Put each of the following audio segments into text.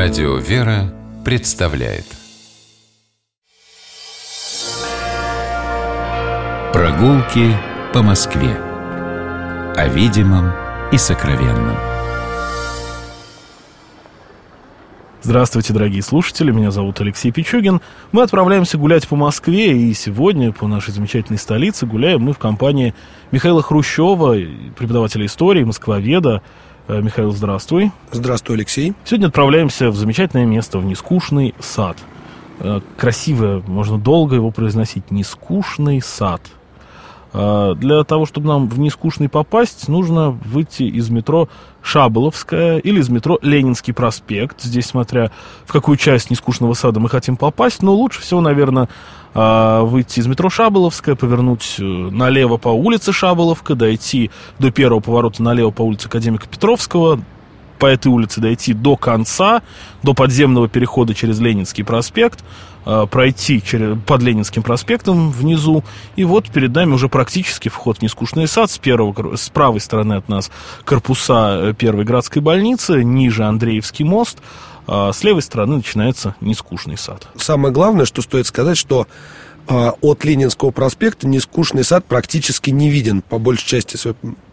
Радио «Вера» представляет. Прогулки по Москве. О видимом и сокровенном. Здравствуйте, дорогие слушатели, меня зовут Алексей Пичугин. Мы отправляемся гулять по Москве, и сегодня по нашей замечательной столице гуляем мы в компании Михаила Хрущева, преподавателя истории, москвоведа, Михаил, здравствуй. Здравствуй, Алексей. Сегодня отправляемся в замечательное место, в нескучный сад. Э, красивое, можно долго его произносить, нескучный сад. Э, для того, чтобы нам в нескучный попасть, нужно выйти из метро Шаболовская или из метро Ленинский проспект. Здесь, смотря в какую часть нескучного сада мы хотим попасть, но лучше всего, наверное, а, выйти из метро Шаболовская, повернуть э, налево по улице Шаболовка, дойти до первого поворота налево по улице Академика Петровского, по этой улице дойти до конца, до подземного перехода через Ленинский проспект, а, пройти через, под Ленинским проспектом внизу, и вот перед нами уже практически вход в нескучный сад, с, первого, с правой стороны от нас корпуса э, первой городской больницы, ниже Андреевский мост, а с левой стороны начинается нескучный сад. Самое главное, что стоит сказать, что от Ленинского проспекта нескучный сад практически не виден по большей части,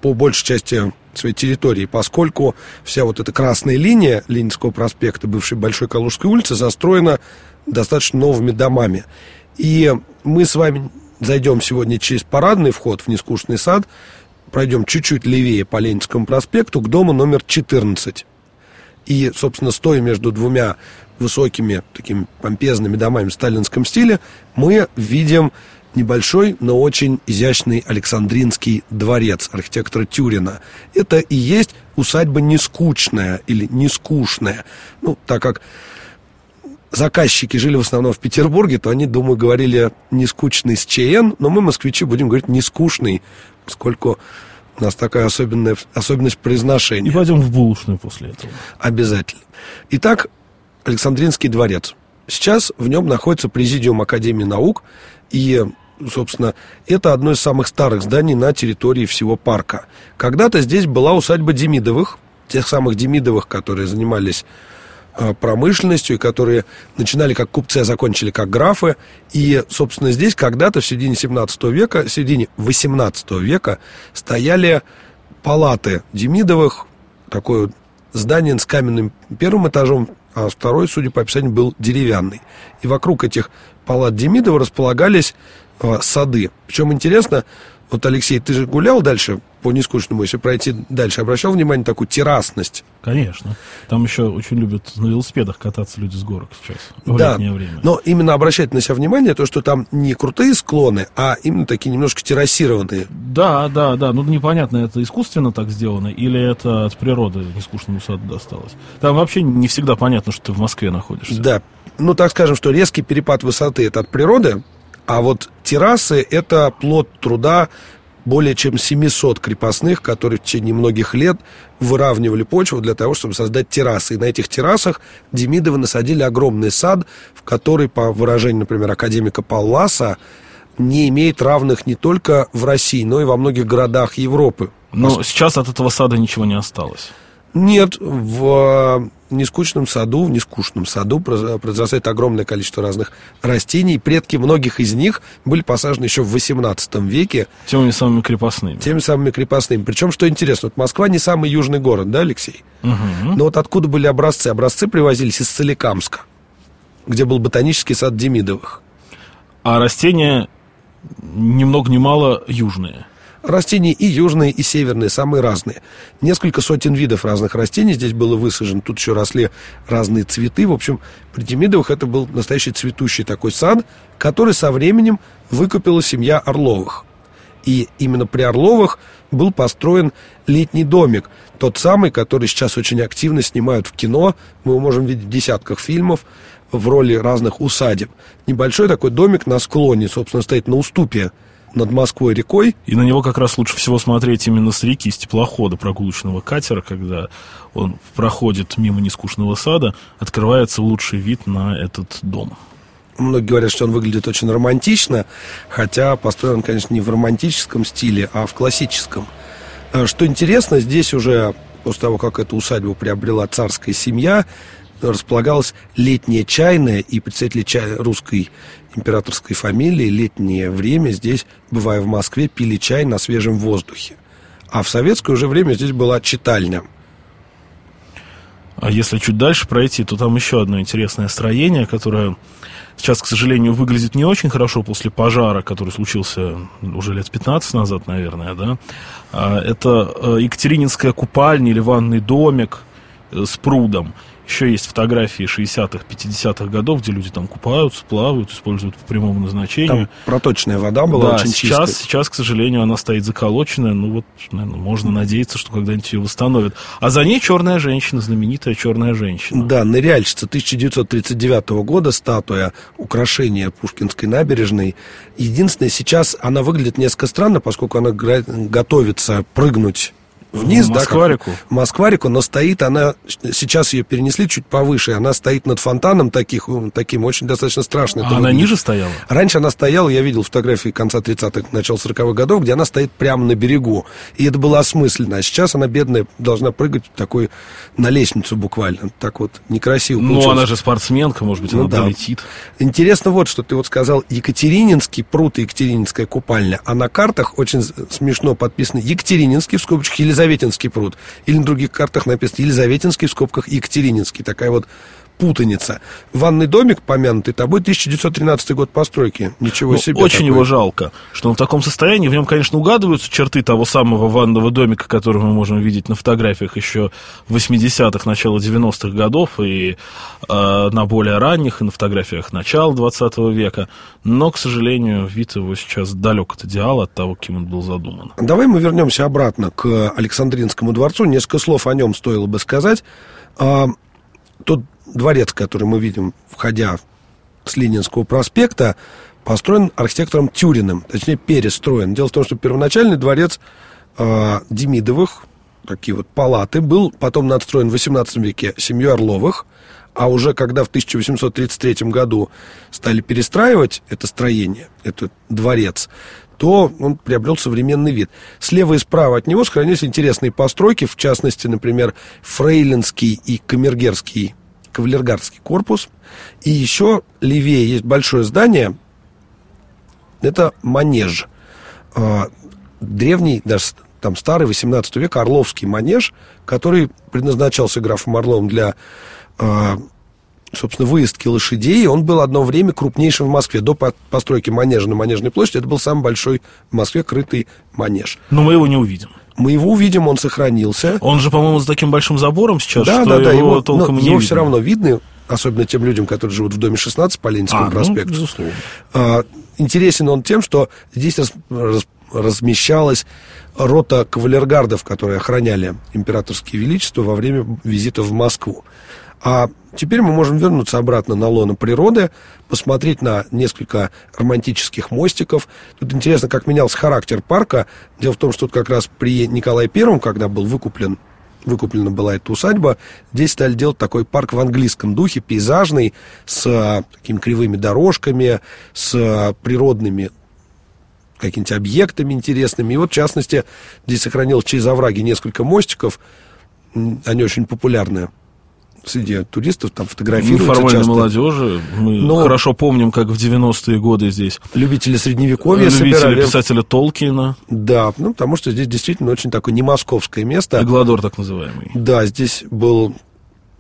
по большей части своей территории, поскольку вся вот эта красная линия Ленинского проспекта, бывшей Большой Калужской улицы, застроена достаточно новыми домами. И мы с вами зайдем сегодня через парадный вход в нескучный сад, пройдем чуть-чуть левее по Ленинскому проспекту к дому номер 14. И, собственно, стоя между двумя высокими такими помпезными домами в сталинском стиле, мы видим небольшой, но очень изящный Александринский дворец архитектора Тюрина. Это и есть усадьба нескучная или нескучная. Ну, так как заказчики жили в основном в Петербурге, то они, думаю, говорили нескучный с ЧН, но мы, москвичи, будем говорить нескучный, поскольку у нас такая особенная, особенность произношения. И пойдем в булочную после этого. Обязательно. Итак, Александринский дворец. Сейчас в нем находится президиум Академии наук, и, собственно, это одно из самых старых зданий на территории всего парка. Когда-то здесь была усадьба Демидовых, тех самых Демидовых, которые занимались промышленностью, и которые начинали как купцы, а закончили как графы. И, собственно, здесь когда-то в середине 17 века, в середине 18 века стояли палаты Демидовых, такое здание с каменным первым этажом, а второй, судя по описанию, был деревянный. И вокруг этих палат Демидова располагались э, сады. Причем интересно, вот, Алексей, ты же гулял дальше по нескучному, если пройти дальше, обращал внимание на такую террасность? Конечно. Там еще очень любят на велосипедах кататься люди с горок сейчас, в да, летнее время. но именно обращать на себя внимание, то, что там не крутые склоны, а именно такие немножко террасированные. Да, да, да. Ну, непонятно, это искусственно так сделано или это от природы нескучному саду досталось. Там вообще не всегда понятно, что ты в Москве находишься. Да. Ну, так скажем, что резкий перепад высоты – это от природы, а вот террасы – это плод труда более чем 700 крепостных, которые в течение многих лет выравнивали почву для того, чтобы создать террасы. И на этих террасах Демидовы насадили огромный сад, в который, по выражению, например, академика Палласа, не имеет равных не только в России, но и во многих городах Европы. Но сейчас от этого сада ничего не осталось. Нет, в нескучном саду, в нескучном саду произрастает огромное количество разных растений. Предки многих из них были посажены еще в 18 веке. Теми самыми крепостными. Теми самыми крепостными. Причем, что интересно, вот Москва не самый южный город, да, Алексей? Угу. Но вот откуда были образцы? Образцы привозились из Соликамска, где был ботанический сад Демидовых. А растения ни много ни мало южные. Растения и южные, и северные, самые разные. Несколько сотен видов разных растений здесь было высажено. Тут еще росли разные цветы. В общем, при Демидовых это был настоящий цветущий такой сад, который со временем выкупила семья Орловых. И именно при Орловых был построен летний домик. Тот самый, который сейчас очень активно снимают в кино. Мы его можем видеть в десятках фильмов в роли разных усадеб. Небольшой такой домик на склоне, собственно, стоит на уступе над Москвой рекой. И на него как раз лучше всего смотреть именно с реки, с теплохода прогулочного катера, когда он проходит мимо нескучного сада, открывается лучший вид на этот дом. Многие говорят, что он выглядит очень романтично, хотя построен, конечно, не в романтическом стиле, а в классическом. А что интересно, здесь уже после того, как эту усадьбу приобрела царская семья, располагалась летняя чайная, и представители чай, русской императорской фамилии летнее время здесь, бывая в Москве, пили чай на свежем воздухе. А в советское уже время здесь была читальня. А если чуть дальше пройти, то там еще одно интересное строение, которое сейчас, к сожалению, выглядит не очень хорошо после пожара, который случился уже лет 15 назад, наверное, да. А, это э, Екатерининская купальня или ванный домик с прудом. Еще есть фотографии 60-х, 50-х годов, где люди там купаются, плавают, используют по прямому назначению. Там проточная вода была да, очень сейчас, чистая. сейчас, к сожалению, она стоит заколоченная. Ну вот, наверное, можно надеяться, что когда-нибудь ее восстановят. А за ней черная женщина, знаменитая черная женщина. Да, ныряльщица 1939 года, статуя украшения Пушкинской набережной. Единственное, сейчас она выглядит несколько странно, поскольку она готовится прыгнуть вниз, Москварику. да, как, Москварику, но стоит она, сейчас ее перенесли чуть повыше, она стоит над фонтаном таких, таким очень достаточно страшно. А она выглядит. ниже стояла? Раньше она стояла, я видел фотографии конца 30-х, начала 40-х годов, где она стоит прямо на берегу, и это было осмысленно, а сейчас она, бедная, должна прыгать такой на лестницу буквально, так вот, некрасиво Ну, получилось. она же спортсменка, может быть, ну, она да. долетит. Интересно вот, что ты вот сказал, Екатерининский пруд и Екатерининская купальня, а на картах очень смешно подписано Екатерининский в скобочках Елизавета Елизаветинский пруд. Или на других картах написано Елизаветинский в скобках Екатерининский. Такая вот путаница. Ванный домик, помянутый тобой, 1913 год постройки. Ничего ну, себе. Очень такой. его жалко, что он в таком состоянии. В нем, конечно, угадываются черты того самого ванного домика, который мы можем видеть на фотографиях еще 80-х, начала 90-х годов, и э, на более ранних, и на фотографиях начала 20 века. Но, к сожалению, вид его сейчас далек от идеала, от того, кем он был задуман. Давай мы вернемся обратно к Александринскому дворцу. Несколько слов о нем стоило бы сказать. А, тот дворец, который мы видим, входя с Ленинского проспекта, построен архитектором Тюриным, точнее перестроен. Дело в том, что первоначальный дворец э, Демидовых, такие вот палаты, был потом надстроен в 18 веке семьей Орловых, а уже когда в 1833 году стали перестраивать это строение, этот дворец, то он приобрел современный вид. Слева и справа от него сохранились интересные постройки, в частности, например, Фрейлинский и Камергерский кавалергардский корпус. И еще левее есть большое здание. Это манеж. А, древний, даже там старый 18 век, Орловский манеж, который предназначался графом Орловым для а, собственно, выездки лошадей. Он был одно время крупнейшим в Москве. До постройки манежа на Манежной площади это был самый большой в Москве крытый манеж. Но мы его не увидим. Мы его увидим, он сохранился. Он же, по-моему, с таким большим забором сейчас, да, что да, да, его, его толком не его видно. все равно видно, особенно тем людям, которые живут в доме 16 по Ленинскому а, ну, проспекту. Ну, безусловно. А, интересен он тем, что здесь раз, раз, размещалась рота кавалергардов, которые охраняли императорские величества во время визита в Москву. А теперь мы можем вернуться обратно на лоно природы, посмотреть на несколько романтических мостиков. Тут интересно, как менялся характер парка. Дело в том, что тут как раз при Николае Первом, когда был выкуплен выкуплена была эта усадьба, здесь стали делать такой парк в английском духе, пейзажный, с а, такими кривыми дорожками, с а, природными какими-то объектами интересными. И вот, в частности, здесь сохранилось через овраги несколько мостиков. Они очень популярны среди туристов там фотографируются Неформальной часто. молодежи. Мы Но хорошо помним, как в 90-е годы здесь. Любители средневековья Любители собирали. писателя Толкина. Да, ну, потому что здесь действительно очень такое не московское место. Эглодор так называемый. Да, здесь был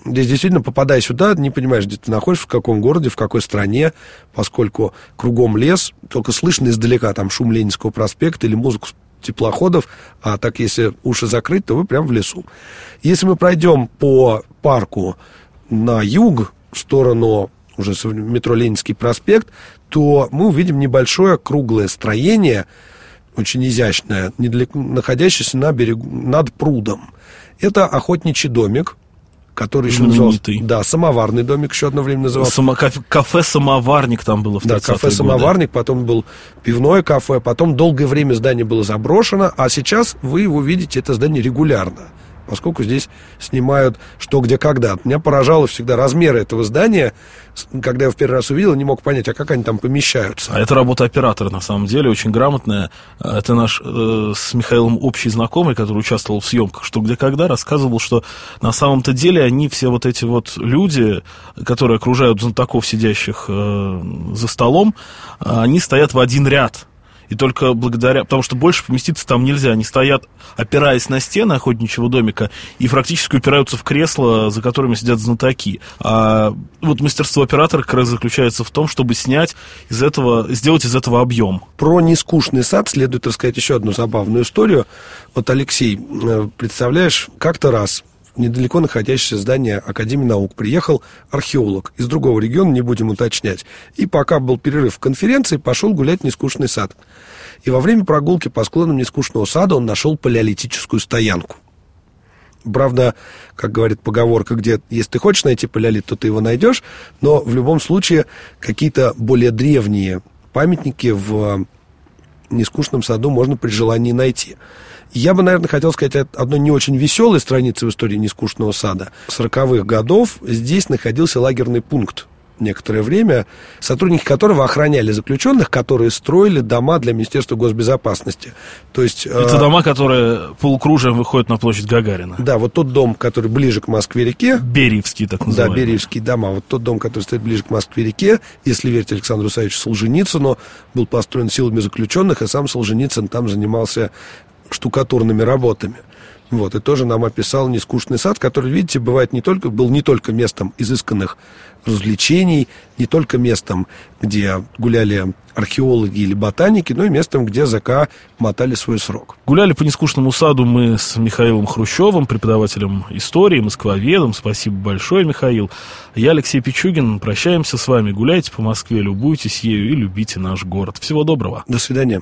Здесь действительно, попадая сюда, не понимаешь, где ты находишься, в каком городе, в какой стране, поскольку кругом лес, только слышно издалека там шум Ленинского проспекта или музыку теплоходов, а так если уши закрыть, то вы прямо в лесу. Если мы пройдем по парку на юг, в сторону уже метро Ленинский проспект, то мы увидим небольшое круглое строение, очень изящное, находящееся на берегу, над прудом. Это охотничий домик, который еще назывался... Да, самоварный домик еще одно время назывался. Само, кафе-самоварник там было в Да, кафе-самоварник, потом был пивное кафе, потом долгое время здание было заброшено, а сейчас вы его видите, это здание регулярно. Поскольку здесь снимают что, где, когда. Меня поражало всегда размеры этого здания. Когда я в первый раз увидел, не мог понять, а как они там помещаются. А это работа оператора, на самом деле, очень грамотная. Это наш э, с Михаилом общий знакомый, который участвовал в съемках «Что, где, когда», рассказывал, что на самом-то деле они все вот эти вот люди, которые окружают знатоков, сидящих э, за столом, они стоят в один ряд и только благодаря... Потому что больше поместиться там нельзя. Они стоят, опираясь на стены охотничьего домика, и практически упираются в кресла, за которыми сидят знатоки. А вот мастерство оператора как раз заключается в том, чтобы снять из этого, сделать из этого объем. Про нескучный сад следует рассказать еще одну забавную историю. Вот, Алексей, э, представляешь, как-то раз недалеко находящееся здание Академии наук приехал археолог из другого региона, не будем уточнять. И пока был перерыв в конференции, пошел гулять в нескучный сад. И во время прогулки по склонам нескучного сада он нашел палеолитическую стоянку. Правда, как говорит поговорка, где если ты хочешь найти палеолит, то ты его найдешь, но в любом случае какие-то более древние памятники в нескучном саду можно при желании найти. Я бы, наверное, хотел сказать одной не очень веселой странице в истории нескучного сада. В 40-х годов здесь находился лагерный пункт некоторое время, сотрудники которого охраняли заключенных, которые строили дома для Министерства госбезопасности. То есть, Это э, дома, которые полукружием выходят на площадь Гагарина. Да, вот тот дом, который ближе к Москве-реке. Бериевский, так называемый. Да, Бериевские дома. Вот тот дом, который стоит ближе к Москве-реке, если верить Александру Савичу Солженицыну, был построен силами заключенных, и сам Солженицын там занимался штукатурными работами. Вот, и тоже нам описал нескучный сад, который, видите, бывает не только, был не только местом изысканных развлечений, не только местом, где гуляли археологи или ботаники, но и местом, где ЗК мотали свой срок. Гуляли по нескучному саду мы с Михаилом Хрущевым, преподавателем истории, москвоведом. Спасибо большое, Михаил. Я Алексей Пичугин. Прощаемся с вами. Гуляйте по Москве, любуйтесь ею и любите наш город. Всего доброго. До свидания.